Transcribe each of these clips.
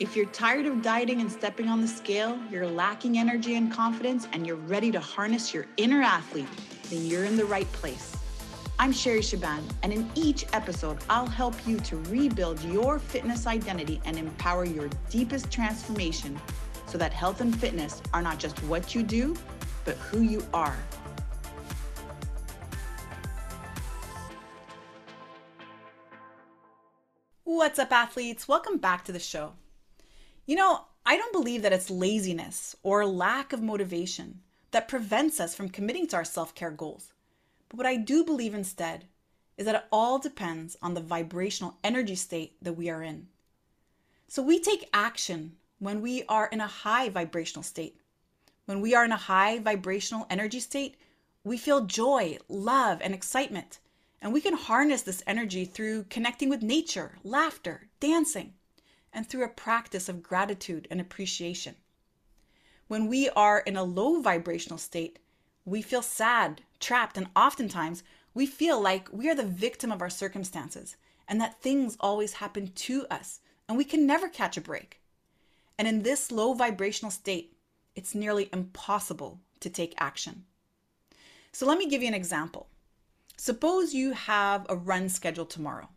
If you're tired of dieting and stepping on the scale, you're lacking energy and confidence, and you're ready to harness your inner athlete, then you're in the right place. I'm Sherry Shaban, and in each episode, I'll help you to rebuild your fitness identity and empower your deepest transformation so that health and fitness are not just what you do, but who you are. What's up, athletes? Welcome back to the show. You know, I don't believe that it's laziness or lack of motivation that prevents us from committing to our self care goals. But what I do believe instead is that it all depends on the vibrational energy state that we are in. So we take action when we are in a high vibrational state. When we are in a high vibrational energy state, we feel joy, love, and excitement. And we can harness this energy through connecting with nature, laughter, dancing, and through a practice of gratitude and appreciation. When we are in a low vibrational state, we feel sad, trapped, and oftentimes we feel like we are the victim of our circumstances and that things always happen to us and we can never catch a break. And in this low vibrational state, it's nearly impossible to take action. So let me give you an example. Suppose you have a run scheduled tomorrow.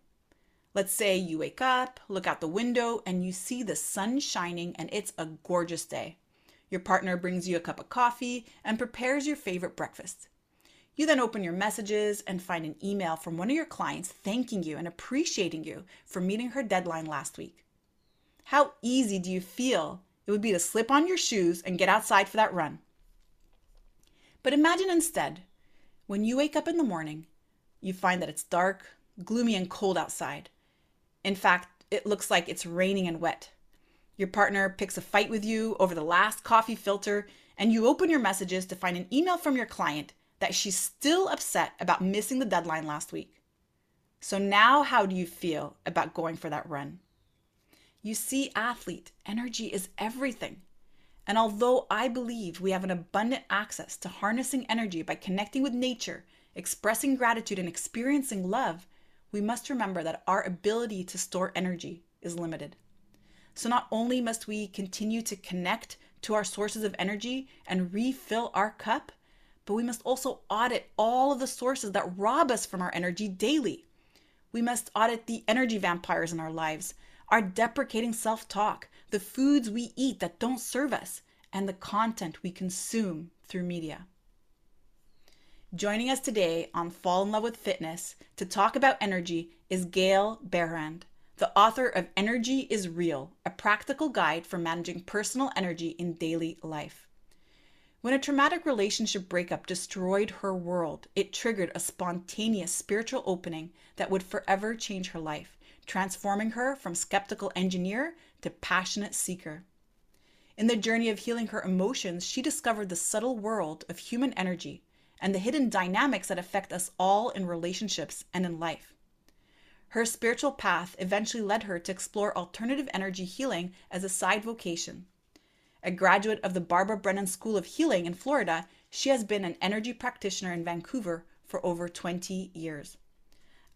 Let's say you wake up, look out the window, and you see the sun shining, and it's a gorgeous day. Your partner brings you a cup of coffee and prepares your favorite breakfast. You then open your messages and find an email from one of your clients thanking you and appreciating you for meeting her deadline last week. How easy do you feel it would be to slip on your shoes and get outside for that run? But imagine instead, when you wake up in the morning, you find that it's dark, gloomy, and cold outside. In fact, it looks like it's raining and wet. Your partner picks a fight with you over the last coffee filter, and you open your messages to find an email from your client that she's still upset about missing the deadline last week. So now, how do you feel about going for that run? You see, athlete, energy is everything. And although I believe we have an abundant access to harnessing energy by connecting with nature, expressing gratitude, and experiencing love, we must remember that our ability to store energy is limited. So, not only must we continue to connect to our sources of energy and refill our cup, but we must also audit all of the sources that rob us from our energy daily. We must audit the energy vampires in our lives, our deprecating self talk, the foods we eat that don't serve us, and the content we consume through media. Joining us today on Fall in Love with Fitness to talk about energy is Gail Behrand, the author of Energy is Real, a practical guide for managing personal energy in daily life. When a traumatic relationship breakup destroyed her world, it triggered a spontaneous spiritual opening that would forever change her life, transforming her from skeptical engineer to passionate seeker. In the journey of healing her emotions, she discovered the subtle world of human energy and the hidden dynamics that affect us all in relationships and in life. Her spiritual path eventually led her to explore alternative energy healing as a side vocation. A graduate of the Barbara Brennan School of Healing in Florida, she has been an energy practitioner in Vancouver for over 20 years.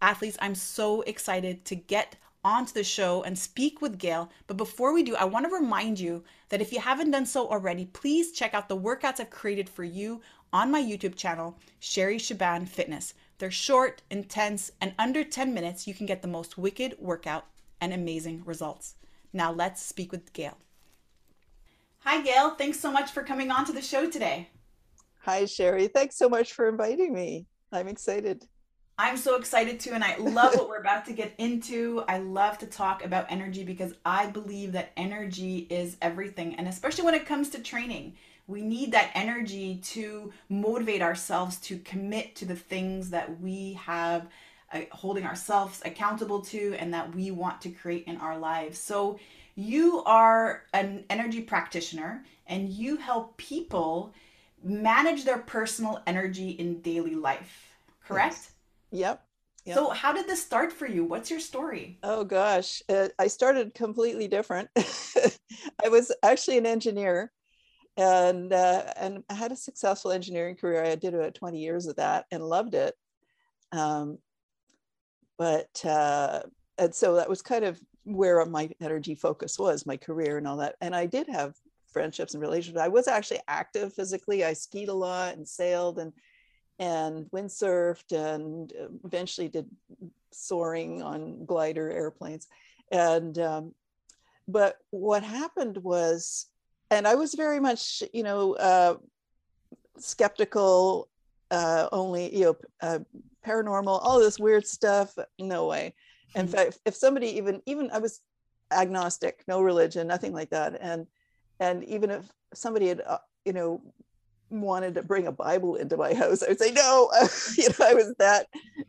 Athletes, I'm so excited to get onto the show and speak with Gail. But before we do, I want to remind you that if you haven't done so already, please check out the workouts I've created for you on my YouTube channel, Sherry Shaban Fitness. They're short, intense, and under 10 minutes, you can get the most wicked workout and amazing results. Now let's speak with Gail. Hi, Gail. Thanks so much for coming on to the show today. Hi, Sherry. Thanks so much for inviting me. I'm excited. I'm so excited too, and I love what we're about to get into. I love to talk about energy because I believe that energy is everything, and especially when it comes to training we need that energy to motivate ourselves to commit to the things that we have uh, holding ourselves accountable to and that we want to create in our lives. So, you are an energy practitioner and you help people manage their personal energy in daily life, correct? Yes. Yep. Yep. So, how did this start for you? What's your story? Oh gosh, uh, I started completely different. I was actually an engineer and uh, and I had a successful engineering career. I did about 20 years of that and loved it. Um, but uh, and so that was kind of where my energy focus was, my career and all that. And I did have friendships and relationships. I was actually active physically. I skied a lot and sailed and and windsurfed and eventually did soaring on glider airplanes. And um, but what happened was, and I was very much, you know, uh, skeptical, uh, only you know, uh, paranormal, all this weird stuff. No way. In mm-hmm. fact, if somebody even even I was agnostic, no religion, nothing like that, and and even if somebody had uh, you know wanted to bring a bible into my house i would say no you know i was that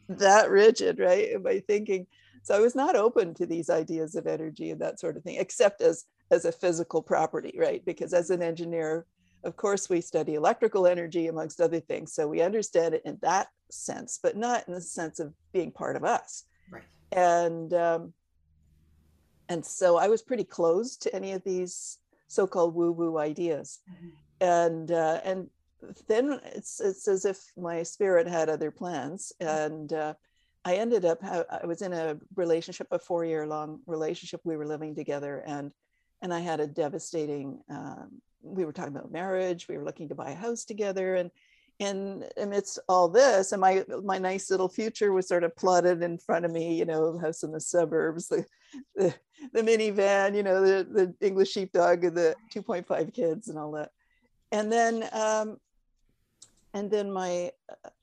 that rigid right in my thinking so i was not open to these ideas of energy and that sort of thing except as as a physical property right? Because as an engineer of course we study electrical energy amongst other things so we understand it in that sense but not in the sense of being part of us. Right. And um and so i was pretty closed to any of these so-called woo-woo ideas. Mm-hmm. And uh, and then it's it's as if my spirit had other plans and uh, i ended up i was in a relationship a four year long relationship. We were living together and and i had a devastating um, we were talking about marriage. We were looking to buy a house together and and amidst all this and my my nice little future was sort of plotted in front of me you know house in the suburbs the the, the minivan you know the, the english sheepdog the 2.5 kids and all that. And then um, and then my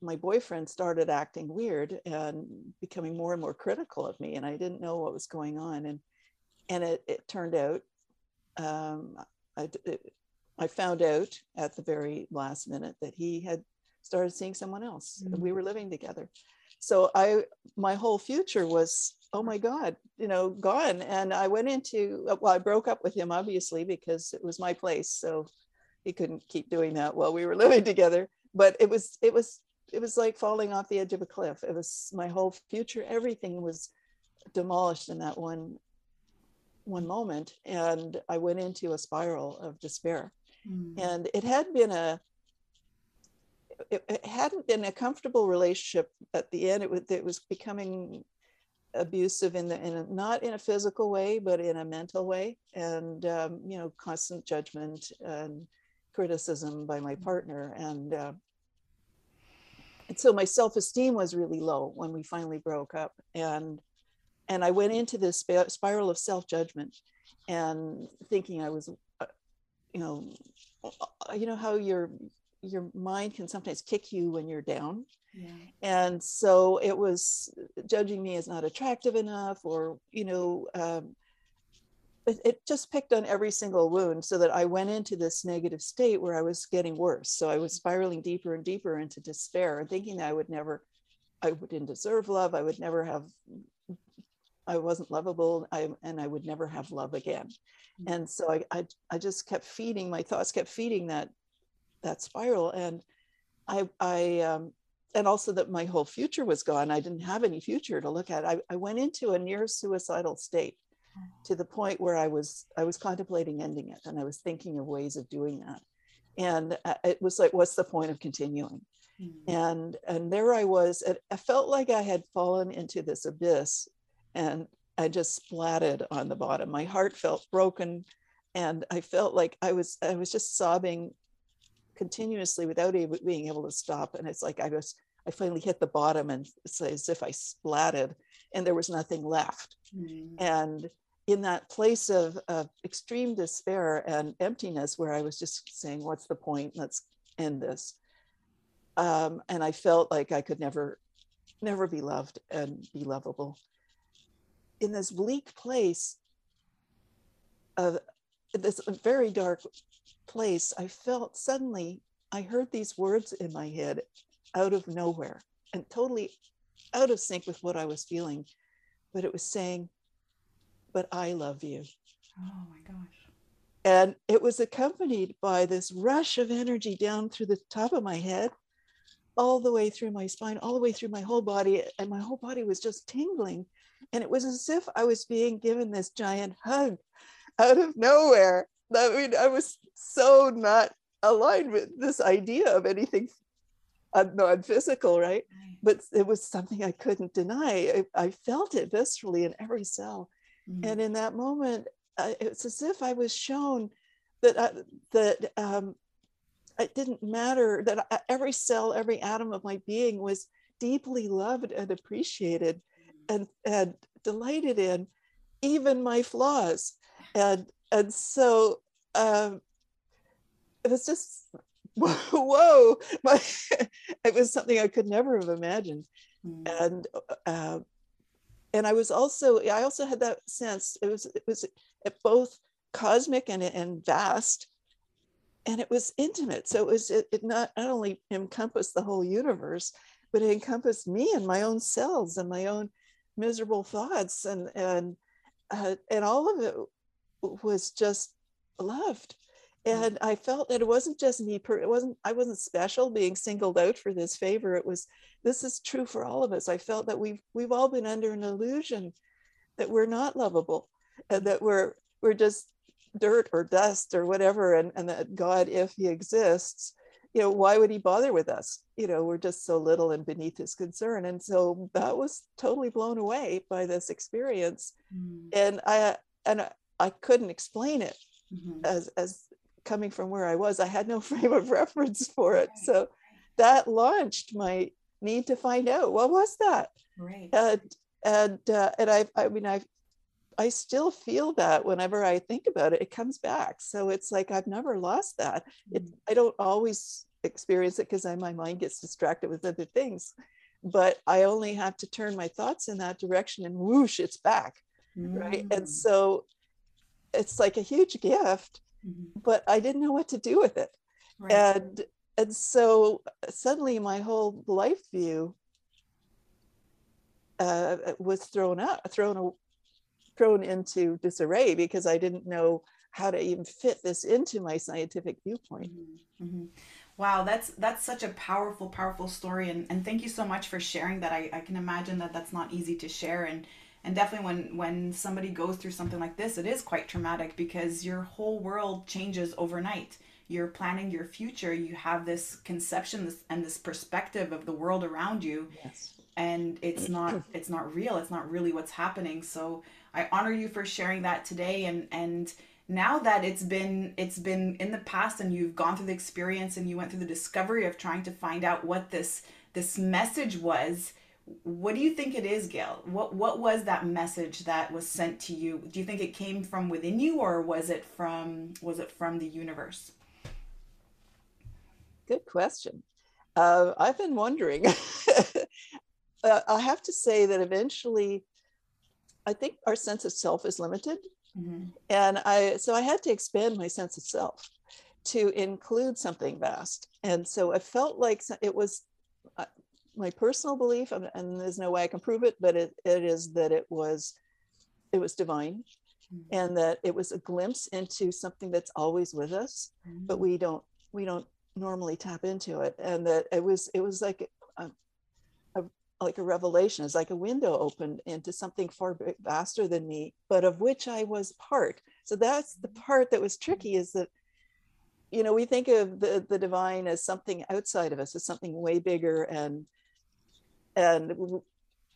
my boyfriend started acting weird and becoming more and more critical of me and i didn't know what was going on and and it, it turned out um, I, it, I found out at the very last minute that he had started seeing someone else mm-hmm. we were living together. So i my whole future was oh my god you know gone. And i went into well i broke up with him obviously because it was my place so he couldn't keep doing that while we were living together but it was it was it was like falling off the edge of a cliff. It was my whole future everything was demolished in that one one moment. And i went into a spiral of despair. Mm. and it had been a it, it, hadn't been a comfortable relationship at the end. It was it was becoming abusive in the in a, not in a physical way but in a mental way. And um, you know constant judgment and criticism by my partner and uh, and so my self-esteem was really low when we finally broke up and and i went into this spiral of self-judgment and thinking i was uh, you know uh, you know how your your mind can sometimes kick you when you're down yeah. and so it was judging me as not attractive enough or you know um, it just picked on every single wound so that I went into this negative state where I was getting worse. So I was spiraling deeper and deeper into despair and thinking I would never, I didn't deserve love. I would never have, I wasn't lovable I, and I would never have love again. Mm-hmm. And so I, I, I just kept feeding, my thoughts kept feeding that, that spiral. And I, I, um, and also that my whole future was gone. I didn't have any future to look at. I, I went into a near suicidal state to the point where I was I was contemplating ending it, and I was thinking of ways of doing that. And uh, it was like, what's the point of continuing? Mm-hmm. And and there I was. I felt like I had fallen into this abyss, and I just splatted on the bottom. My heart felt broken, and I felt like I was I was just sobbing continuously without even being able to stop. And it's like I was I finally hit the bottom, and it's as if I splatted, and there was nothing left. Mm-hmm. And in that place of, of extreme despair and emptiness where I was just saying, what's the point? Let's end this. Um, and I felt like I could never, never be loved and be lovable. In this bleak place of this very dark place, I felt suddenly I heard these words in my head out of nowhere and totally out of sync with what I was feeling. But it was saying, but I love you. Oh my gosh. And it was accompanied by this rush of energy down through the top of my head, all the way through my spine, all the way through my whole body. And my whole body was just tingling. And it was as if I was being given this giant hug out of nowhere. I mean, I was so not aligned with this idea of anything uh, non-physical, right? But it was something I couldn't deny. I, I felt it viscerally in every cell Mm-hmm. And in that moment, uh, it's as if I was shown that uh, that um, it didn't matter that uh, every cell, every atom of my being was deeply loved and appreciated, and and delighted in, even my flaws, and and so um, it was just whoa, my, it was something I could never have imagined, mm. and. Uh, and I was also I also had that sense it was it was both cosmic and, and vast and it was intimate so it was it, it not, not only encompassed the whole universe but it encompassed me and my own selves and my own miserable thoughts and and uh, and all of it was just loved. And i felt that it wasn't just me per, it wasn't i wasn't special being singled out for this favor it was this is true for all of us. I felt that we've we've all been under an illusion that we're not lovable and that we're we're just dirt or dust or whatever and, and that god if he exists you know why would he bother with us? You know we're just so little and beneath his concern. And so that was totally blown away by this experience. Mm. and i and i couldn't explain it mm-hmm. as as coming from where i was i had no frame of reference for it so that launched my need to find out what was that right and and uh, and i i mean i I still feel that whenever I think about it, it comes back. So it's like I've never lost that. It, mm. I don't always experience it because my mind gets distracted with other things, but I only have to turn my thoughts in that direction and whoosh, it's back. Mm. Right. And mm. so it's like a huge gift, mm-hmm. but I didn't know what to do with it. Right. And and so suddenly my whole life view uh, was thrown out, thrown thrown into disarray because I didn't know how to even fit this into my scientific viewpoint. Mm-hmm. mm-hmm. Wow, that's that's such a powerful, powerful story, and, and thank you so much for sharing that. I, I can imagine that that's not easy to share, and and definitely when when somebody goes through something like this, it is quite traumatic because your whole world changes overnight. You're planning your future. You have this conception this, and this perspective of the world around you, yes. and it's not it's not real. It's not really what's happening. So I honor you for sharing that today and and now that it's been it's been in the past and you've gone through the experience and you went through the discovery of trying to find out what this this message was what do you think it is gail what what was that message that was sent to you do you think it came from within you or was it from was it from the universe good question uh, i've been wondering uh, i have to say that eventually I think our sense of self is limited. Mm-hmm. And I, so I had to expand my sense of self to include something vast. And so I felt like it was uh, my personal belief, and there's no way I can prove it, but it, it is that it was, it was divine mm-hmm. and that it was a glimpse into something that's always with us, mm-hmm. but we don't, we don't normally tap into it. And that it was, it was like a, like a revelation. It's like a window opened into something far vaster than me, but of which I was part. So that's the mm-hmm. part that was tricky is that, you know, we think of the, the divine as something outside of us, as something way bigger and, and,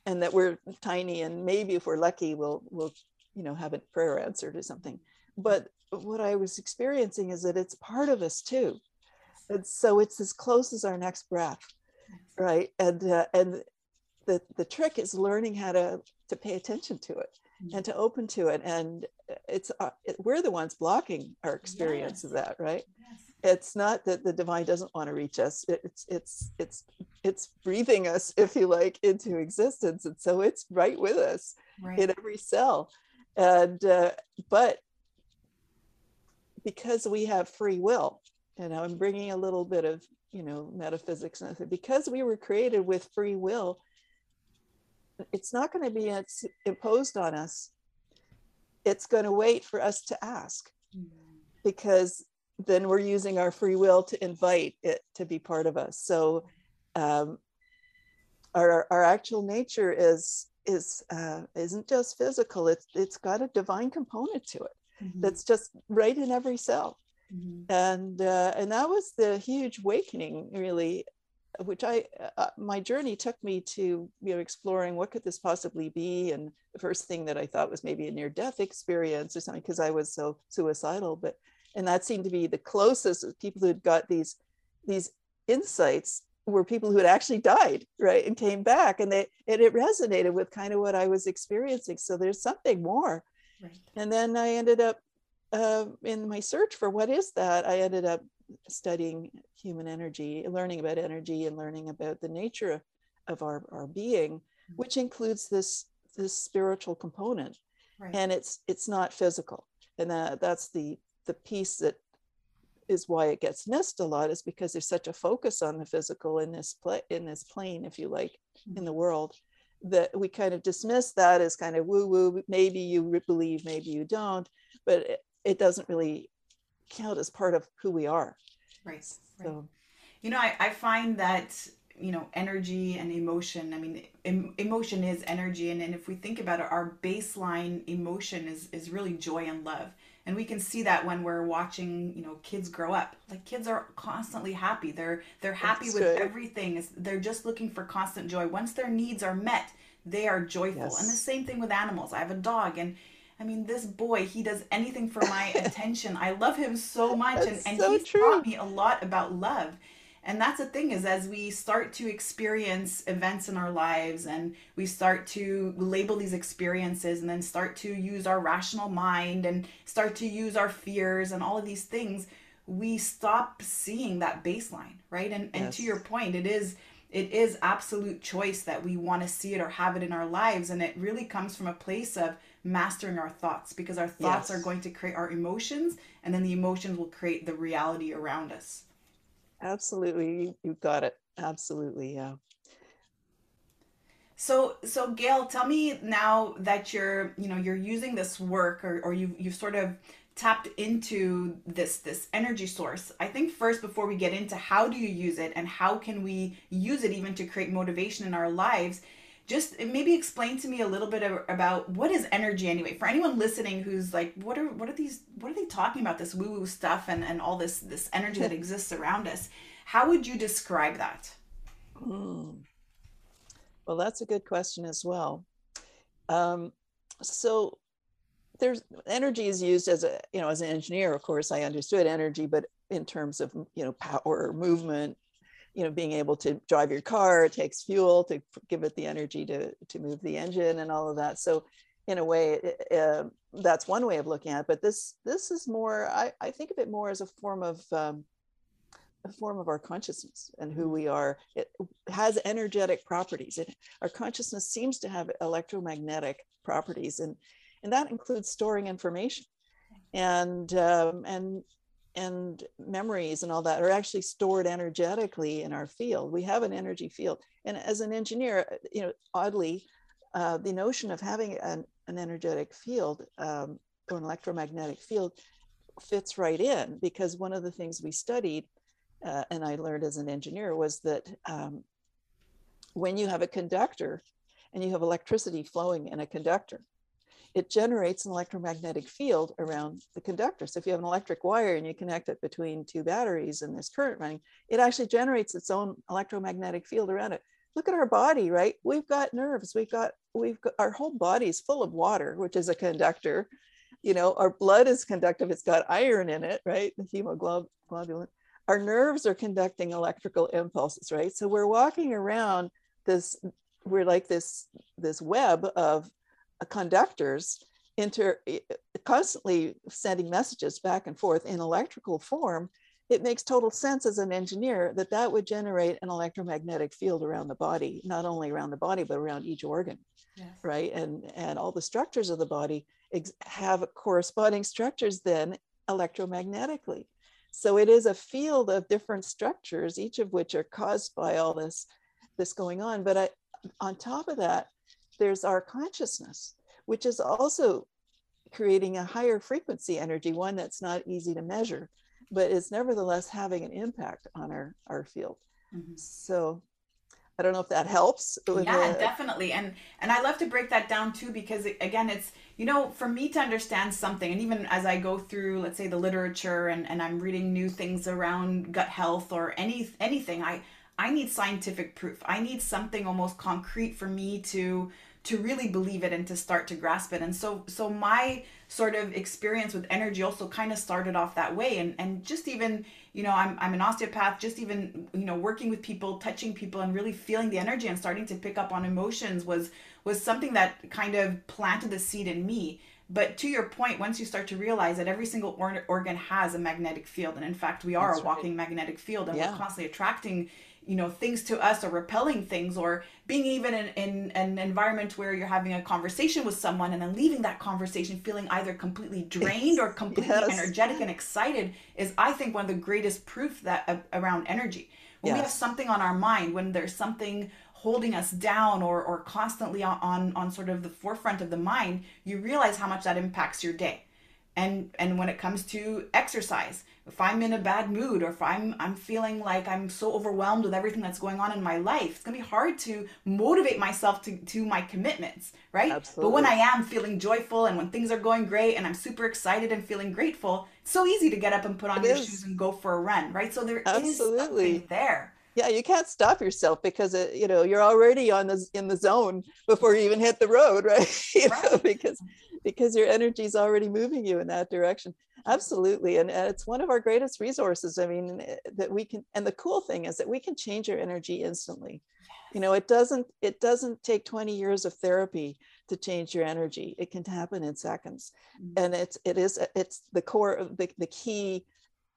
and that we're tiny and maybe if we're lucky, we'll, we'll, you know, have a prayer answered or something. But what I was experiencing is that it's part of us too. And so it's as close as our next breath right and uh, and the the trick is learning how to to pay attention to it mm-hmm. and to open to it and it's uh, it, we're the ones blocking our experience yes. of that right yes. It's not that the divine doesn't want to reach us it's it's it's it's breathing us if you like into existence and so it's right with us right. in every cell and uh, but because we have free will and i'm bringing a little bit of you know metaphysics and because we were created with free will it's not going to be imposed on us. It's going to wait for us to ask mm-hmm. because then we're using our free will to invite it to be part of us. So um, our, our actual nature is is uh, isn't just physical. It's it's got a divine component to it mm-hmm. that's just right in every cell. Mm-hmm. And uh, and that was the huge awakening really which I, uh, my journey took me to, you know, exploring what could this possibly be. And the first thing that I thought was maybe a near death experience or something, because I was so suicidal. But, and that seemed to be the closest people who'd got these, these insights were people who had actually died, right, and came back, and they and it resonated with kind of what I was experiencing. So there's something more. Right. And then I ended up uh, in my search for what is that. I ended up studying human energy, learning about energy, and learning about the nature of, of our our being, mm-hmm. which includes this this spiritual component, right. and it's it's not physical, and that that's the the piece that is why it gets missed a lot is because there's such a focus on the physical in this play in this plane if you like hmm. in the world that we kind of dismiss that as kind of woo woo maybe you believe maybe you don't but it, it doesn't really count as part of who we are. Right. So you know I, I find that you know energy and emotion i mean em- emotion is energy and, and if we think about it our baseline emotion is is really joy and love and we can see that when we're watching you know kids grow up like kids are constantly happy they're they're happy That's with good. everything they're just looking for constant joy once their needs are met they are joyful yes. and the same thing with animals i have a dog and I mean, this boy, he does anything for my attention. I love him so much. and, and so he's true. taught me a lot about love and that's the thing is as we start to experience events in our lives and we start to label these experiences and then start to use our rational mind and start to use our fears and all of these things we stop seeing that baseline right? And and to your point it is it is absolute choice that we want to see it or have it in our lives. And it really comes from a place of mastering our thoughts because our thoughts yes. are going to create our emotions and then the emotions will create the reality around us absolutely. You, got it. Absolutely. Yeah. So so gail tell me now that you're you know you're using this work or, or you you've sort of tapped into this this energy source. I think first before we get into how do you use it and how can we use it even to create motivation in our lives just maybe explain to me a little bit of, about what is energy anyway? For anyone listening who's like what are what are these what are they talking about this woo woo stuff and and all this this energy that exists around us how would you describe that? Mm. well that's a good question as well. Um, so there's energy is used as a you know as an engineer of course i understood energy but in terms of you know power movement you know being able to drive your car it takes fuel to give it the energy to to move the engine and all of that. So in a way uh, that's one way of looking at it but this this is more i, I think of it more as a form of um, a form of our consciousness and who we are. It has energetic properties. It, our consciousness seems to have electromagnetic properties and and that includes storing information. And um, and and memories and all that are actually stored energetically in our field. We have an energy field. And as an engineer, you know, oddly, uh, the notion of having an, an energetic field um, or an electromagnetic field fits right in because one of the things we studied uh, and I learned as an engineer was that um, when you have a conductor and you have electricity flowing in a conductor, it generates an electromagnetic field around the conductor. So if you have an electric wire and you connect it between two batteries and there's current running, it actually generates its own electromagnetic field around it. Look at our body, right? We've got nerves. We've got we've got our whole body is full of water, which is a conductor. You know, our blood is conductive. It's got iron in it, right? The hemoglobin. Our nerves are conducting electrical impulses, right? So we're walking around this we're like this this web of conductors inter constantly sending messages back and forth in electrical form it makes total sense as an engineer that that would generate an electromagnetic field around the body not only around the body but around each organ yes. right? And and all the structures of the body ex- have corresponding structures then electromagnetically. So it is a field of different structures each of which are caused by all this this going on. But I, on top of that there's our consciousness, which is also creating a higher frequency energy, one that's not easy to measure, but is nevertheless having an impact on our, our field. Mm-hmm. So I don't know if that helps. yeah, the... definitely. And and I love to break that down too because again, it's you know for me to understand something, and even as I go through, let's say the literature, and and I'm reading new things around gut health or any anything, I I need scientific proof. I need something almost concrete for me to to really believe it and to start to grasp it. And so so my sort of experience with energy also kind of started off that way and and just even you know I'm, I'm an osteopath just even you know working with people touching people and really feeling the energy and starting to pick up on emotions was was something that kind of planted the seed in me but to your point once you start to realize that every single organ has a magnetic field and in fact we are That's a walking right. magnetic field and yeah. we're constantly attracting you know things to us or repelling things or being even in, in an environment where you're having a conversation with someone and then leaving that conversation feeling either completely drained or completely yes. energetic and excited is i think one of the greatest proof that uh, around energy when yes. we have something on our mind when there's something holding us down or or constantly on, on on sort of the forefront of the mind you realize how much that impacts your day and and when it comes to exercise if i'm in a bad mood or if i'm i'm feeling like i'm so overwhelmed with everything that's going on in my life it's going to be hard to motivate myself to to my commitments right Absolutely. but when i am feeling joyful and when things are going great and i'm super excited and feeling grateful it's so easy to get up and put on it your is. shoes and go for a run right so there Absolutely. is something there yeah you can't stop yourself because it, you know you're already on the in the zone before you even hit the road right, you right. Know, because because your energy is already moving you in that direction. Absolutely and, and it's one of our greatest resources i mean eh, that we can and the cool thing is that we can change your energy instantly. You know it doesn't it doesn't take 20 years of therapy to change your energy. It can happen in seconds. Mm-hmm. and it's it is it's the core of the, the key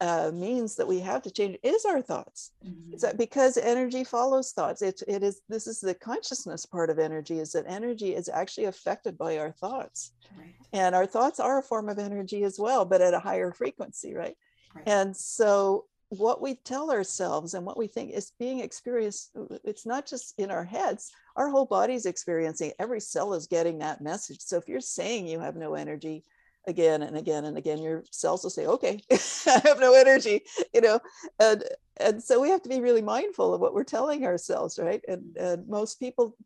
uh, means that we have to change is our thoughts. Mm-hmm. Is that because energy follows thoughts? It, it is. This is the consciousness part of energy. Is that energy is actually affected by our thoughts, right. and our thoughts are a form of energy as well, but at a higher frequency, right? right? And so, what we tell ourselves and what we think is being experienced. It's not just in our heads. Our whole body's experiencing. Every cell is getting that message. So if you're saying you have no energy, again and again and again your cells will say okay i have no energy you know and and so we have to be really mindful of what we're telling ourselves right and and most people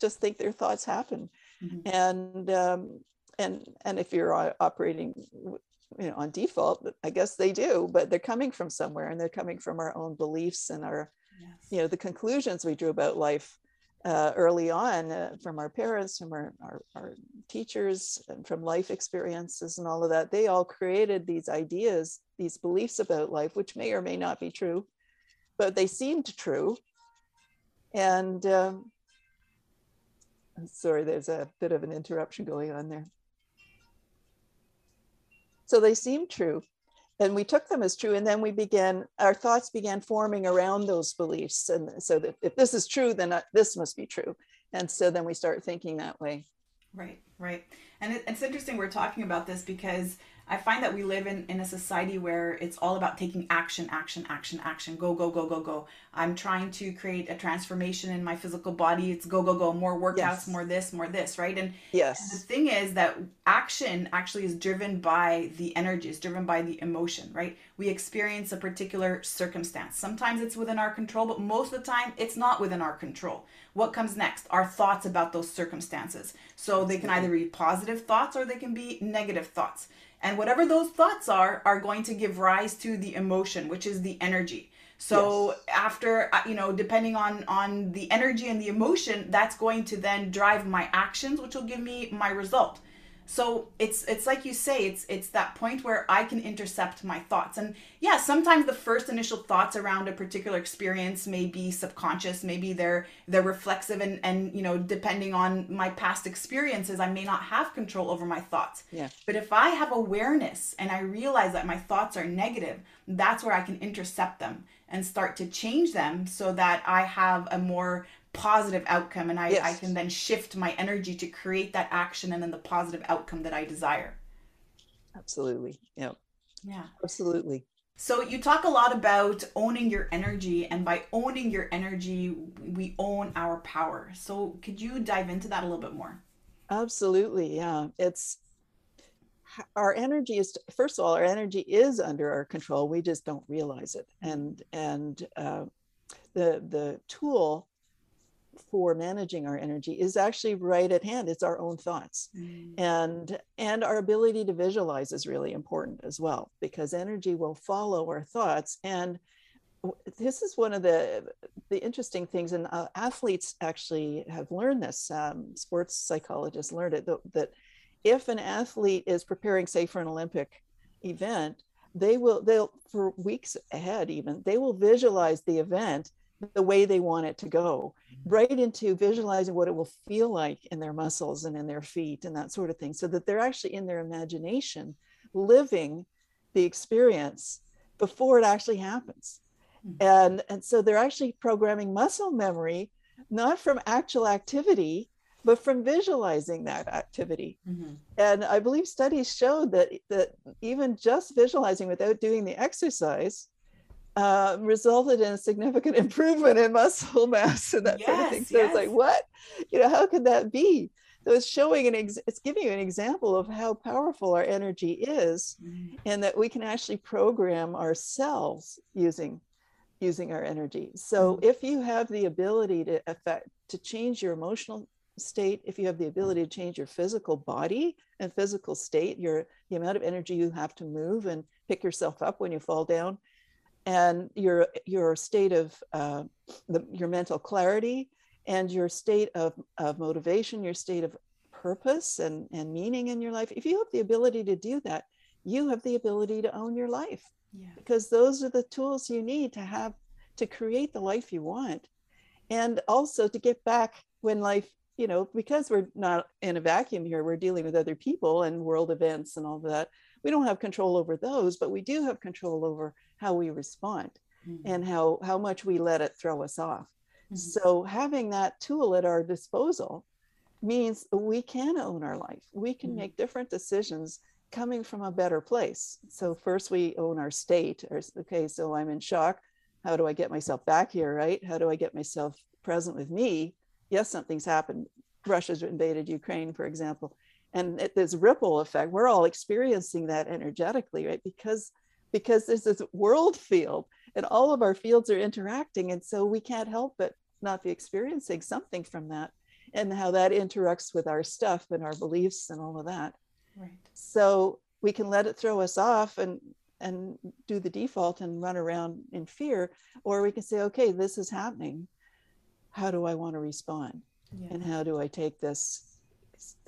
just think their thoughts happen mm-hmm. and um and and if you're operating you know on default i guess they do but they're coming from somewhere and they're coming from our own beliefs and our yes. you know the conclusions we drew about life uh, early on uh, from our parents, from our, our, our, teachers, and from life experiences and all of that. They all created these ideas, these beliefs about life, which may or may not be true, but they seemed true. And um, sorry, there's a bit of an interruption going on there. So they seemed true and we took them as true and then we began our thoughts began forming around those beliefs and so that if this is true then uh, this must be true. And so then we start thinking that way. Right right. And it's interesting we're talking about this because I find that we live in, in a society where it's all about taking action, action, action, action, go, go, go, go, go. I'm trying to create a transformation in my physical body. It's go, go, go, more workouts, yes. more this, more this, right? And, yes. And the thing is that action actually is driven by the energy, it's driven by the emotion, right? We experience a particular circumstance. Sometimes it's within our control, but most of the time it's not within our control. What comes next? Our thoughts about those circumstances. So they can either be positive thoughts or they can be negative thoughts. And whatever those thoughts are, are going to give rise to the emotion, which is the energy. So yes. after uh, you know, depending on on the energy and the emotion, that's going to then drive my actions, which will give me my result so it's it's like you say it's it's that point where i can intercept my thoughts. And yeah sometimes the first initial thoughts around a particular experience may be subconscious maybe they're they're reflexive and and you know depending on my past experiences i may not have control over my thoughts. Yeah. But if i have awareness and i realize that my thoughts are negative that's where i can intercept them and start to change them so that i have a more positive outcome and I, yes. I can then shift my energy to create that action and then the positive outcome that I desire. Absolutely. Yeah. Yeah. Absolutely. So you talk a lot about owning your energy and by owning your energy we own our power. So could you dive into that a little bit more? Absolutely. Yeah. It's our energy is first of all our energy is under our control we just don't realize it and and uh, the the tool for managing our energy is actually right at hand it's our own thoughts mm. and and our ability to visualize is really important as well because energy will follow our thoughts and this is one of the the interesting things, and uh, athletes actually have learned this. Um, sports psychologists learned it that, that if an athlete is preparing, say, for an Olympic event, they will they'll for weeks ahead even they will visualize the event the way they want it to go mm-hmm. right into visualizing what it will feel like in their muscles and in their feet and that sort of thing so that they're actually in their imagination living the experience before it actually happens mm-hmm. and and so they're actually programming muscle memory not from actual activity but from visualizing that activity. Mm-hmm. And I believe studies showed that that even just visualizing without doing the exercise uh, resulted in a significant improvement in muscle mass and that yes, sort of thing. So yes. it's like, what? You know, how could that be? So it's showing an ex- it's giving you an example of how powerful our energy is, mm-hmm. and that we can actually program ourselves using using our energy. So mm-hmm. if you have the ability to affect to change your emotional state, if you have the ability to change your physical body and physical state, your the amount of energy you have to move and pick yourself up when you fall down, and your your state of uh, the, your mental clarity and your state of, of motivation, your state of purpose and, and meaning in your life, if you have the ability to do that, you have the ability to own your life. Yeah. Because those are the tools you need to have to create the life you want. And also to get back when life you know, because we're not in a vacuum here, we're dealing with other people and world events and all that. We don't have control over those, but we do have control over how we respond mm-hmm. and how how much we let it throw us off. Mm-hmm. So having that tool at our disposal means we can own our life. We can mm-hmm. make different decisions coming from a better place. So first we own our state. Or, okay, so I'm in shock. How do I get myself back here, right? How do I get myself present with me yes, something's happened. Russia's invaded Ukraine, for example, and it, there's ripple effect. We're all experiencing that energetically, right? Because because there's this world field, and all of our fields are interacting, and so we can't help but not be experiencing something from that, and how that interacts with our stuff and our beliefs and all of that. Right. So we can let it throw us off and and do the default and run around in fear, or we can say, okay, this is happening how do I want to respond? Yeah. And how do I take this?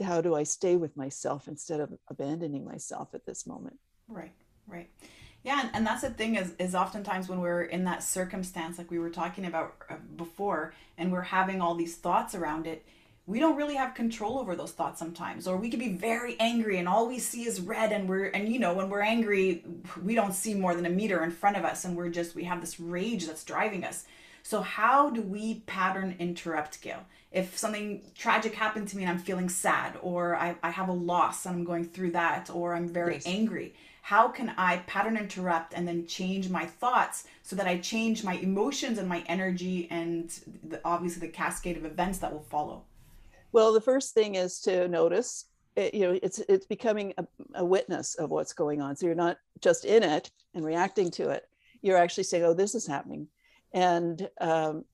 How do I stay with myself instead of abandoning myself at this moment? Right, right. Yeah, and, that's the thing is is oftentimes when we're in that circumstance like we were talking about uh, before and we're having all these thoughts around it, we don't really have control over those thoughts sometimes or we can be very angry and all we see is red and we're and you know when we're angry we don't see more than a meter in front of us and we're just we have this rage that's driving us so, how do we pattern interrupt, Gail? If something tragic happened to me and I'm feeling sad, or I, I have a loss and I'm going through that, or I'm very yes. angry, how can I pattern interrupt and then change my thoughts so that I change my emotions and my energy and the, obviously the cascade of events that will follow? Well, the first thing is to notice. It, you know, it's it's becoming a, a witness of what's going on. So you're not just in it and reacting to it. You're actually saying, "Oh, this is happening." And um,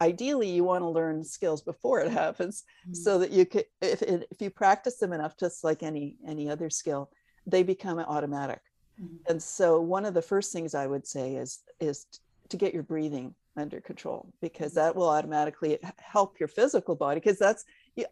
ideally you want to learn skills before it happens mm-hmm. so that you could if, if you practice them enough just like any any other skill they become automatic mm-hmm. and so one of the first things i would say is is to get your breathing under control because that will automatically help your physical body because that's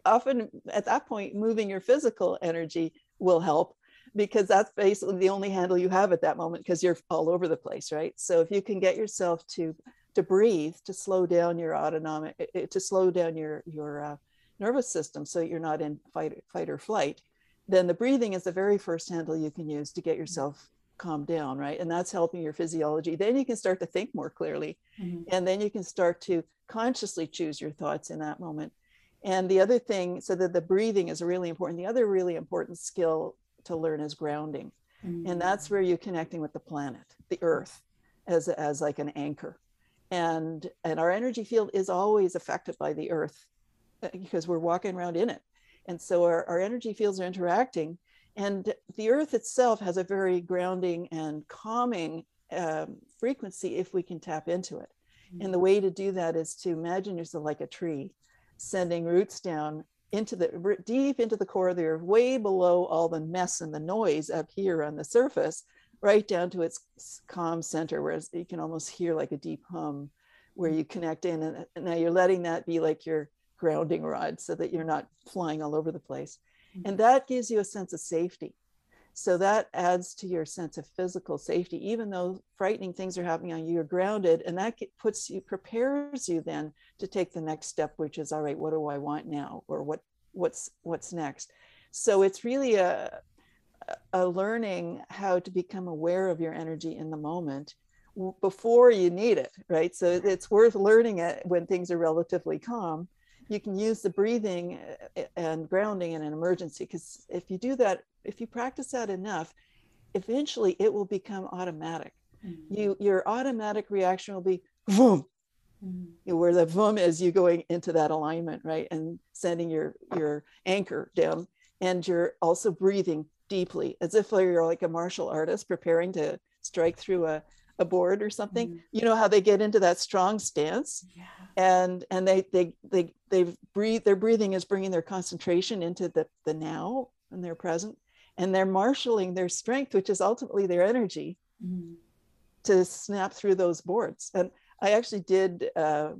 often at that point moving your physical energy will help because that's basically the only handle you have at that moment because you're all over the place right? So if you can get yourself to to breathe to slow down your autonomic eh, eh, to slow down your your uh, nervous system so you're not in fight fight or flight then the breathing is the very first handle you can use to get yourself calmed down right? And that's helping your physiology. Then you can start to think more clearly mm-hmm. and then you can start to consciously choose your thoughts in that moment. And the other thing so that the breathing is really important the other really important skill to learn is grounding. Mm-hmm. And that's mm. where you're connecting with the planet, the earth, as, as like an anchor. And, and our energy field is always affected by the earth uh, because we're walking around in it. And so our, our energy fields are interacting. And the earth itself has a very grounding and calming um, frequency if we can tap into it. Mm-hmm. And the way to do that is to imagine yourself like a tree, sending roots down into the deep into the core of the earth, way below all the mess and the noise up here on the surface, right down to its calm center, where you can almost hear like a deep hum where you connect in. And, now you're letting that be like your grounding rod so that you're not flying all over the place. Mm-hmm. And that gives you a sense of safety. So that adds to your sense of physical safety, even though frightening things are happening on you, you're grounded, and that puts you, prepares you then to take the next step, which is, all right, what do I want now, or what, what's, what's next. So it's really a, a learning how to become aware of your energy in the moment before you need it, right? So it's worth learning it when things are relatively calm. You can use the breathing eh, and grounding in an emergency because if you do that, if you practice that enough, eventually it will become automatic. Mm-hmm. You your automatic reaction will be boom, mm-hmm. where the boom is you going into that alignment, right, and sending your your anchor down, and you're also breathing deeply as if you're like a martial artist preparing to strike through a a board or something mm-hmm. you know how they get into that strong stance yeah. and and they they they they breathe their breathing is bringing their concentration into the the now and their present and they're marshaling their strength which is ultimately their energy mm-hmm. to snap through those boards and i actually did uh,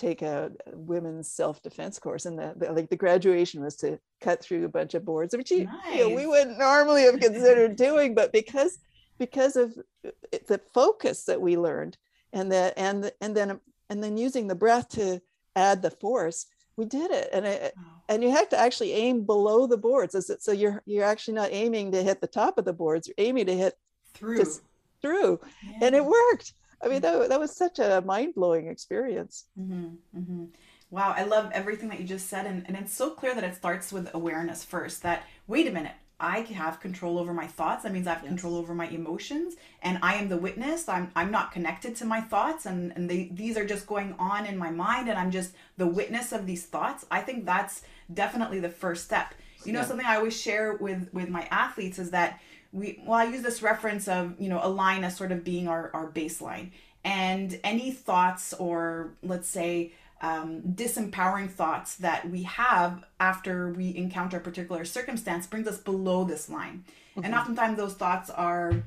take a women's self-defense course and the, the, like the graduation was to cut through a bunch of boards which you, nice. you know, we wouldn't normally have considered doing but because because of uh, the focus that we learned and that and and then and then using the breath to add the force we did it. And it, and you have to actually aim below the boards. Is it so you're you're actually not aiming to hit the top of the boards you're aiming to hit through. just through. Yeah. and it worked. I mean that, that was such a mind-blowing experience. Mm-hmm, mm-hmm. wow i love everything that you just said and, and it's so clear that it starts with awareness first that wait a minute I have control over my thoughts. That means I have yes. control over my emotions, and I am the witness. I'm I'm not connected to my thoughts, and and they these are just going on in my mind, and I'm just the witness of these thoughts. I think that's definitely the first step. You know, yeah. something I always share with with my athletes is that we well, I use this reference of you know a line as sort of being our our baseline, and any thoughts or let's say um, disempowering thoughts that we have after we encounter a particular circumstance brings us below this line. Mm-hmm. And oftentimes those thoughts are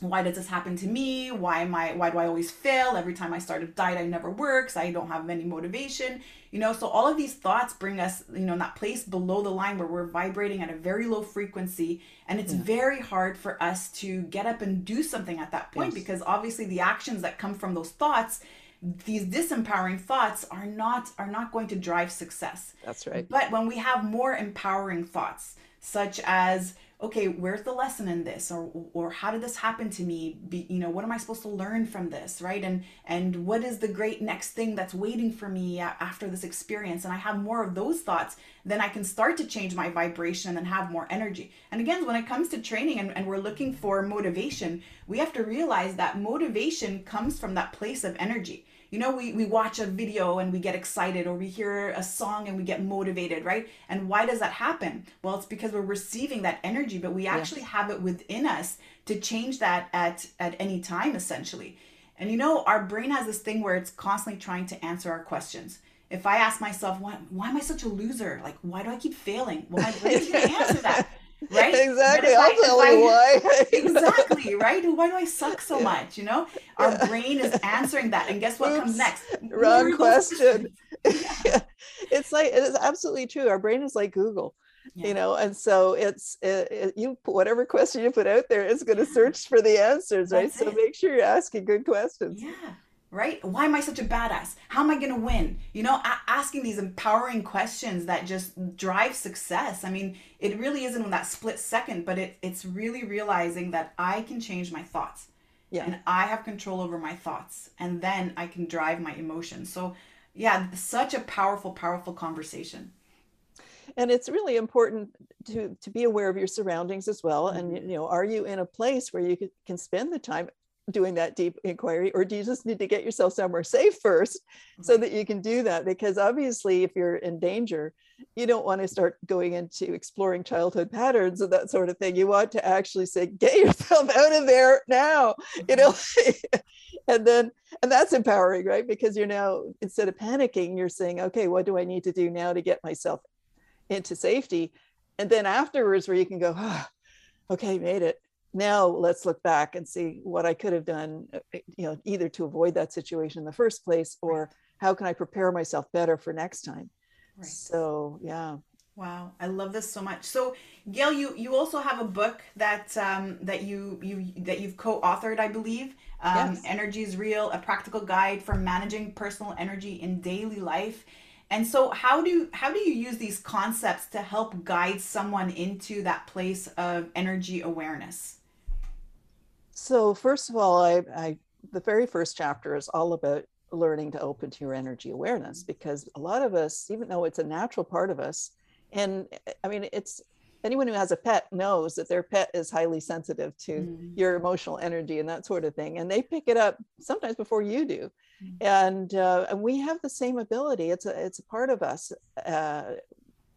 why does this happen to me why am i why do i always fail every time i start a diet i never works i don't have any motivation you know so all of these thoughts bring us you know in that place below the line where we're vibrating at a very low frequency and it's yeah. very hard for us to get up and do something at that point yes. because obviously the actions that come from those thoughts these disempowering thoughts are not are not going to drive success. That's right. But when we have more empowering thoughts such as okay where's the lesson in this? Or or how did this happen to me? Be, you know what am i supposed to learn from this? Right? And and what is the great next thing that's waiting for me uh, after this experience? And i have more of those thoughts then i can start to change my vibration and have more energy. And again when it comes to training and, and we're looking for motivation we have to realize that motivation comes from that place of energy you know we, we watch a video and we get excited or we hear a song and we get motivated right? And why does that happen? Well it's because we're receiving that energy but we actually have it within us to change that at at any time essentially. And you know our brain has this thing where it's constantly trying to answer our questions. If i ask myself why, why am i such a loser? Like why do i keep failing? Well my brain's going to answer that right? Exactly. I'll I, tell you why. exactly, right? Why do I suck so much? You know, our yeah. brain is answering that, and guess what Oops, comes next? Wrong question. yeah. It's like it is absolutely true. Our brain is like Google. Yeah. you know and so it's it, it, you put whatever question you put out there is going to search for the answers right That's so it. make sure you're asking good questions yeah right? Why am I such a badass? How am I going to win? You know, a- asking these empowering questions that just drive success. I mean, it really isn't in that split second, but it, it's really realizing that I can change my thoughts. Yeah. And I have control over my thoughts. And then I can drive my emotions. So, yeah, such a powerful, powerful conversation and it's really important to to be aware of your surroundings as well and mm-hmm. you know are you in a place where you can spend the time doing that deep inquiry or do you just need to get yourself somewhere safe first so that you can do that? Because obviously if you're in danger you don't want to start going into exploring childhood patterns and that sort of thing. You want to actually say get yourself out of there now you know? Mm-hmm. and then and that's empowering right? Because you're now instead of panicking you're saying okay what do i need to do now to get myself into safety? And then afterwards where you can go oh, okay made it now let's look back and see what I could have done, uh, uh, you know, either to avoid that situation in the first place or right. how can I prepare myself better for next time. Right. So yeah. Wow, I love this so much. So, Gail, you you also have a book that um, that you you that you've co-authored, I believe. Um, yes. Energy is real: a practical guide for managing personal energy in daily life. And so, how do how do you use these concepts to help guide someone into that place of energy awareness? So, first of all, I, I the very first chapter is all about learning to open to your energy awareness because a lot of us, even though it's a natural part of us and i mean it's anyone who has a pet knows that their pet is highly sensitive to mm. your emotional energy and that sort of thing and they pick it up sometimes before you do mm. and uh, and we have the same ability it's a it's a part of us uh,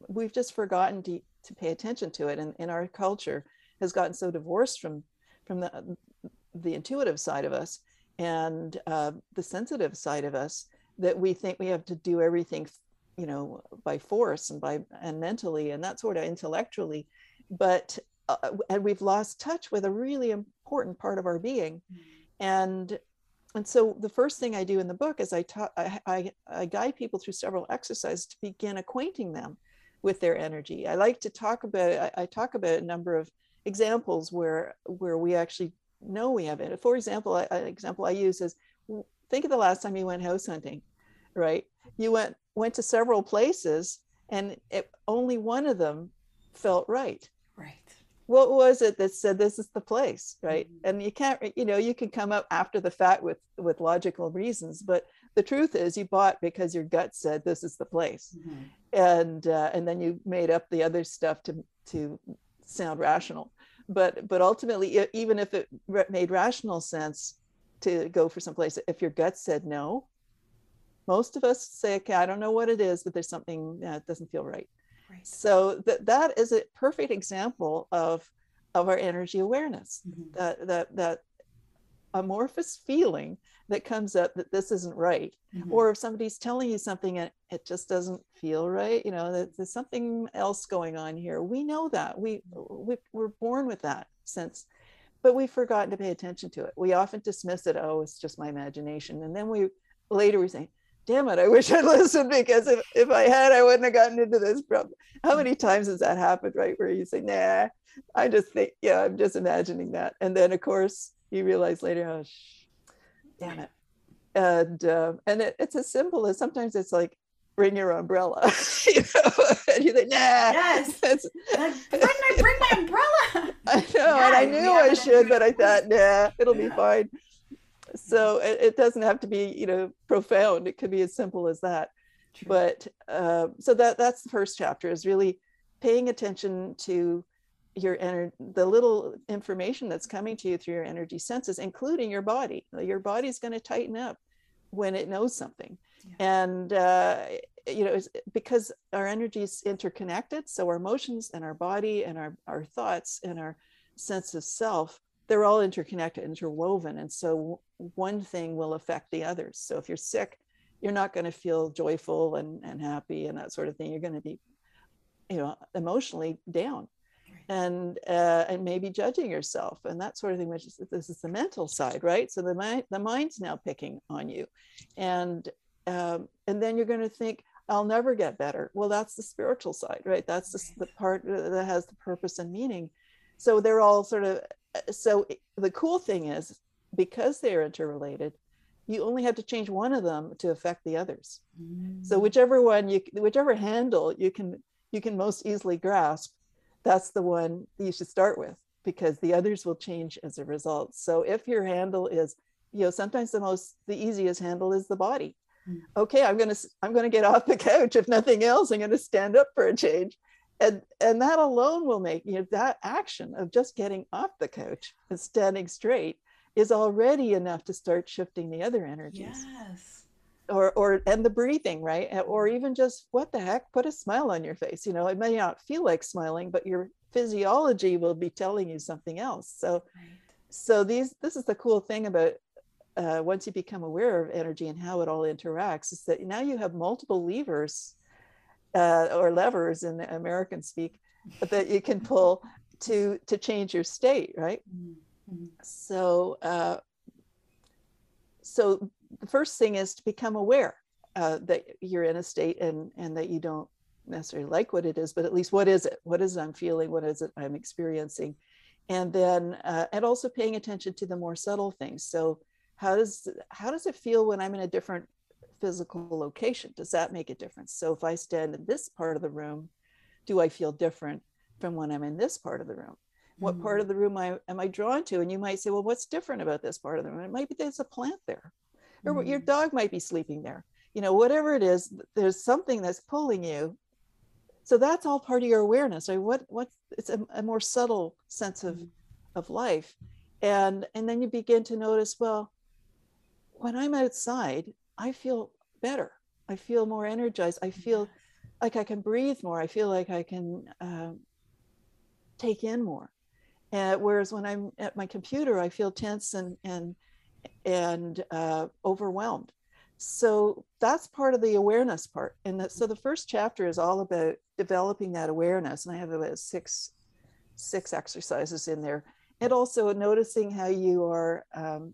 we've just forgotten to, to pay attention to it and, and our culture has gotten so divorced from from the the intuitive side of us and uh, the sensitive side of us that we think we have to do everything you know by force and by and mentally and that sort of intellectually but uh, and we've lost touch with a really important part of our being mm-hmm. and and so the first thing i do in the book is i talk I, I, I guide people through several exercises to begin acquainting them with their energy i like to talk about I, I talk about a number of examples where where we actually know we have it. For example an example i use is think of the last time you went house hunting right? You went went to several places and it, only one of them felt right. Right. What was it that said this is the place right? Mm-hmm. and you can't you know you can come up after the fact with with logical reasons but the truth is you bought because your gut said this is the place. Mm-hmm. and uh, and then you made up the other stuff to to sound rational but but ultimately even if it made rational sense to go for some place if your gut said no most of us say, okay, I don't know what it is, but there's something that doesn't feel right. right. So that that is a perfect example of of our energy awareness. Mm-hmm. That that that amorphous feeling that comes up that this isn't right mm-hmm. or if somebody's telling you something and it just doesn't feel right you know that there's something else going on here we know that we, we we're born with that sense but we've forgotten to pay attention to it we often dismiss it oh it's just my imagination and then we later we say damn it, I wish I'd listened because if, if I had, I wouldn't have gotten into this problem. How many times has that happened, right? Where you say, nah, I just think, yeah, I'm just imagining that. And then of course you realize later, oh, sh- damn it. And, uh, and it, it's as simple as sometimes it's like, bring your umbrella, you know, and you think, nah. Yes. Like, bring, my, bring my umbrella. I know, yeah, and I knew I should, but I thought, nah, it'll yeah. be fine so it, it, doesn't have to be you know profound it could be as simple as that True. but uh, so that that's the first chapter is really paying attention to your energy the little information that's coming to you through your energy senses including your body your body's going to tighten up when it knows something yeah. and uh, you know because our energy is interconnected so our emotions and our body and our, our thoughts and our sense of self they're all interconnected, interwoven. And so one thing will affect the others. So if you're sick, you're not going to feel joyful and, and happy and that sort of thing. You're going to be, you know, emotionally down and uh, and maybe judging yourself and that sort of thing, which is this is the mental side, right? So the mind the mind's now picking on you. And um, and then you're going to think, I'll never get better. Well, that's the spiritual side, right? That's the, the part that has the purpose and meaning. So they're all sort of so the cool thing is because they're interrelated you only have to change one of them to affect the others mm. so whichever one you whichever handle you can you can most easily grasp that's the one you should start with because the others will change as a result. So if your handle is you know sometimes the most the easiest handle is the body. Mm. okay i'm going to i'm going to get off the couch. If nothing else i'm going to stand up for a change. And and that alone will make you know that action of just getting off the couch and standing straight is already enough to start shifting the other energies. Yes or or and the breathing right? Or even just what the heck? Put a smile on your face you know? It may not feel like smiling but your physiology will be telling you something else. So right. so these this is the cool thing about uh, once you become aware of energy and how it all interacts is that now you have multiple levers uh, or levers in American speak, that you can pull to to change your state right? Mm-hmm. so uh, so the first thing is to become aware uh, that you're in a state and and that you don't necessarily like what it is but at least what is it? What is it i'm feeling? What is it i'm experiencing? And then uh, and also paying attention to the more subtle things. So how does how does it feel when i'm in a different physical location? Does that make a difference? So if i stand in this part of the room do i feel different from when i'm in this part of the room? What mm-hmm. part of the room I, am i drawn to? And you might say well what's different about this part of the room? It might be there's a plant there or mm-hmm. your dog might be sleeping there. You know whatever it is there's something that's pulling you. So that's all part of your awareness right? What what it's a, a more subtle sense of mm-hmm. of life. And and then you begin to notice well when i'm outside i feel better. I feel more energized. I feel like i can breathe more. I feel like i can uh, take in more. And whereas when i'm at my computer i feel tense and and and uh, overwhelmed so that's part of the awareness part and that, so the first chapter is all about developing that awareness and i have about six six exercises in there and also noticing how you are um,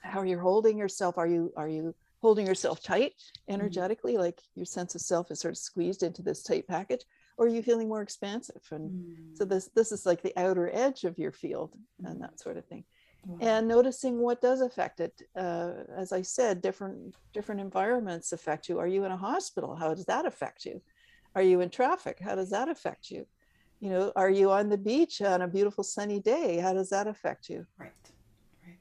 how you're holding yourself are you are you holding yourself tight mm-hmm. energetically mm-hmm. like your sense of self is sort of squeezed into this tight package or are you feeling more expansive and mm-hmm. so this this is like the outer edge of your field and mm-hmm. that sort of thing and noticing what does affect it uh, as i said different different environments affect you. Are you in a hospital? How does that affect you? Are you in traffic? How does that affect you? You know are you on the beach on a beautiful sunny day? How does that affect you? Right right.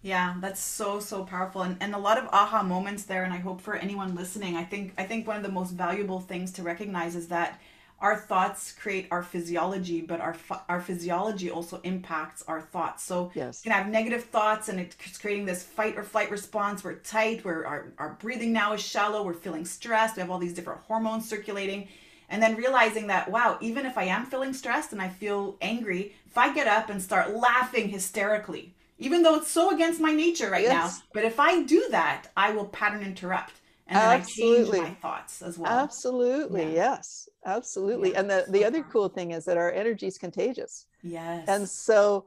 Yeah that's so so powerful and, and a lot of aha moments there and i hope for anyone listening i think i think one of the most valuable things to recognize is that our thoughts create our physiology, but our our physiology also impacts our thoughts. So yes. you can have negative thoughts, and it's creating this fight or flight response. We're tight. We're our, our breathing now is shallow. We're feeling stressed. We have all these different hormones circulating, and then realizing that wow, even if I am feeling stressed and I feel angry, if I get up and start laughing hysterically, even though it's so against my nature right yes. now, but if I do that, I will pattern interrupt and then absolutely. I change my thoughts as well. Absolutely, yeah. yes, absolutely. And the, the other cool thing is that our energy is contagious. Yes. And so,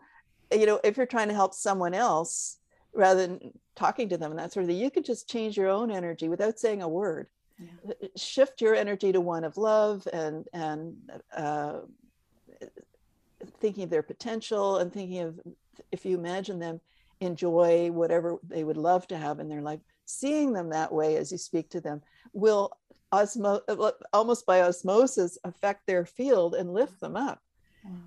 you know, if you're trying to help someone else rather than talking to them and that sort of thing, you could just change your own energy without saying a word. Yeah. Uh, shift your energy to one of love and and uh, thinking of their potential and thinking of if you imagine them enjoy whatever they would love to have in their life seeing them that way as you speak to them will osmo- almost by osmosis affect their field and lift them up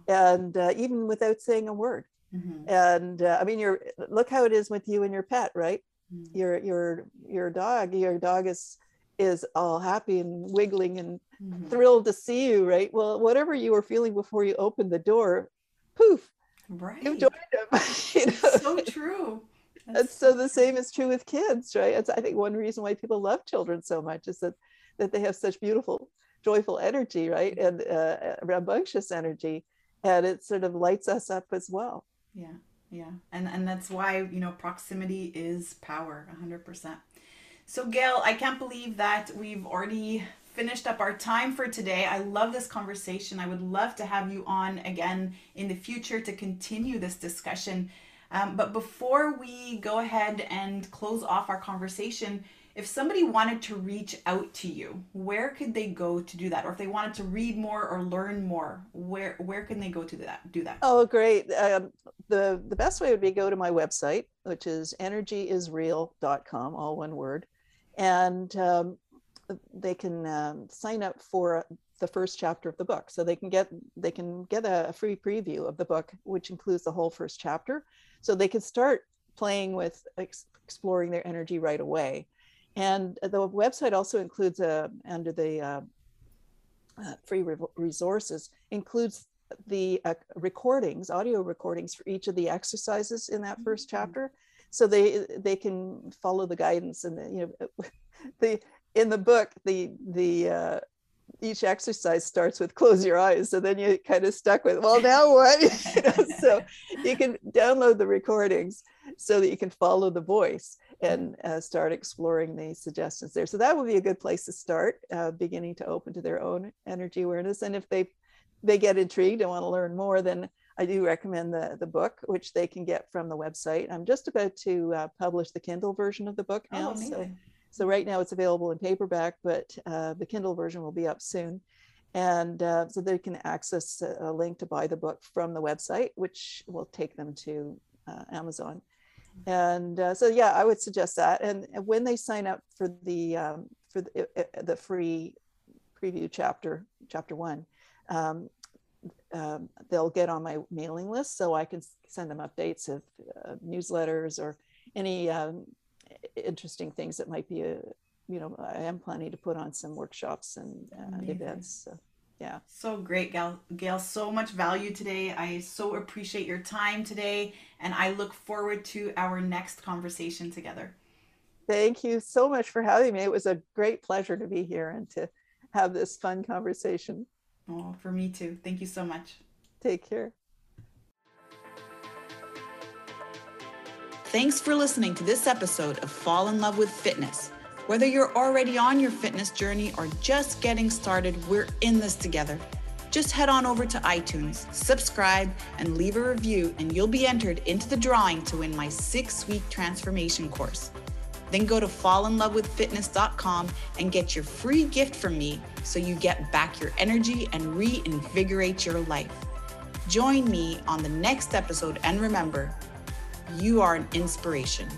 and uh, even without saying a word mm-hmm. and uh, i mean you're look how it is with you and your pet right mm-hmm. your your your dog your dog is is all happy and wiggling and mm-hmm. thrilled to see you right well whatever you were feeling before you opened the door poof right you joined him you know? so true and so the same is true with kids, right? It's, I think one reason why people love children so much is that that they have such beautiful, joyful energy, right, and uh, rambunctious energy, and it sort of lights us up as well. Yeah, yeah, and and that's why you know proximity is power, hundred percent. So Gail, I can't believe that we've already finished up our time for today. I love this conversation. I would love to have you on again in the future to continue this discussion. Um, but before we go ahead and close off our conversation, if somebody wanted to reach out to you, where could they go to do that? Or if they wanted to read more or learn more, where where can they go to do that? Do that? Oh, great! Um, the the best way would be go to my website, which is energyisreal.com, all one word, and um, they can um, sign up for the first chapter of the book. So they can get they can get a free preview of the book, which includes the whole first chapter so they can start playing with ex- exploring their energy right away. And the website also includes a uh, under the uh, uh, free re- resources includes the uh, recordings, audio recordings for each of the exercises in that 1st mm-hmm. chapter, so they they can follow the guidance and the, you know the in the book the the uh, each exercise starts with close your eyes so then you kind of stuck with well now what? You know, so you can download the recordings so that you can follow the voice and uh, start exploring the suggestions there so that would be a good place to start uh, beginning to open to their own energy awareness and if they they get intrigued and want to learn more, then I do recommend the, the book, which they can get from the website. I'm just about to uh, publish the Kindle version of the book Oh, now. so, so right now it's available in paperback, but uh, the Kindle version will be up soon. And uh, so they can access a, a link to buy the book from the website, which will take them to uh, Amazon. And uh, so, yeah, I would suggest that. And, and when they sign up for the um, for the, uh, uh, the free preview chapter, chapter one, um, um, they'll get on my mailing list so I can send them updates of uh, newsletters or any um, interesting things that might be a, you know, I am planning to put on some workshops and, Amazing. events. So, yeah. So great, Gail. Gail, so much value today. I so appreciate your time today, and I look forward to our next conversation together. Thank you so much for having me. It was a great pleasure to be here and to have this fun conversation. Oh, for me too. Thank you so much. Take care. Thanks for listening to this episode of Fall in Love with Fitness. Whether you're already on your fitness journey or just getting started, we're in this together. Just head on over to iTunes, subscribe, and leave a review, and you'll be entered into the drawing to win my six week transformation course. Then go to fallinlovewithfitness.com and get your free gift from me so you get back your energy and reinvigorate your life. Join me on the next episode, and remember, you are an inspiration.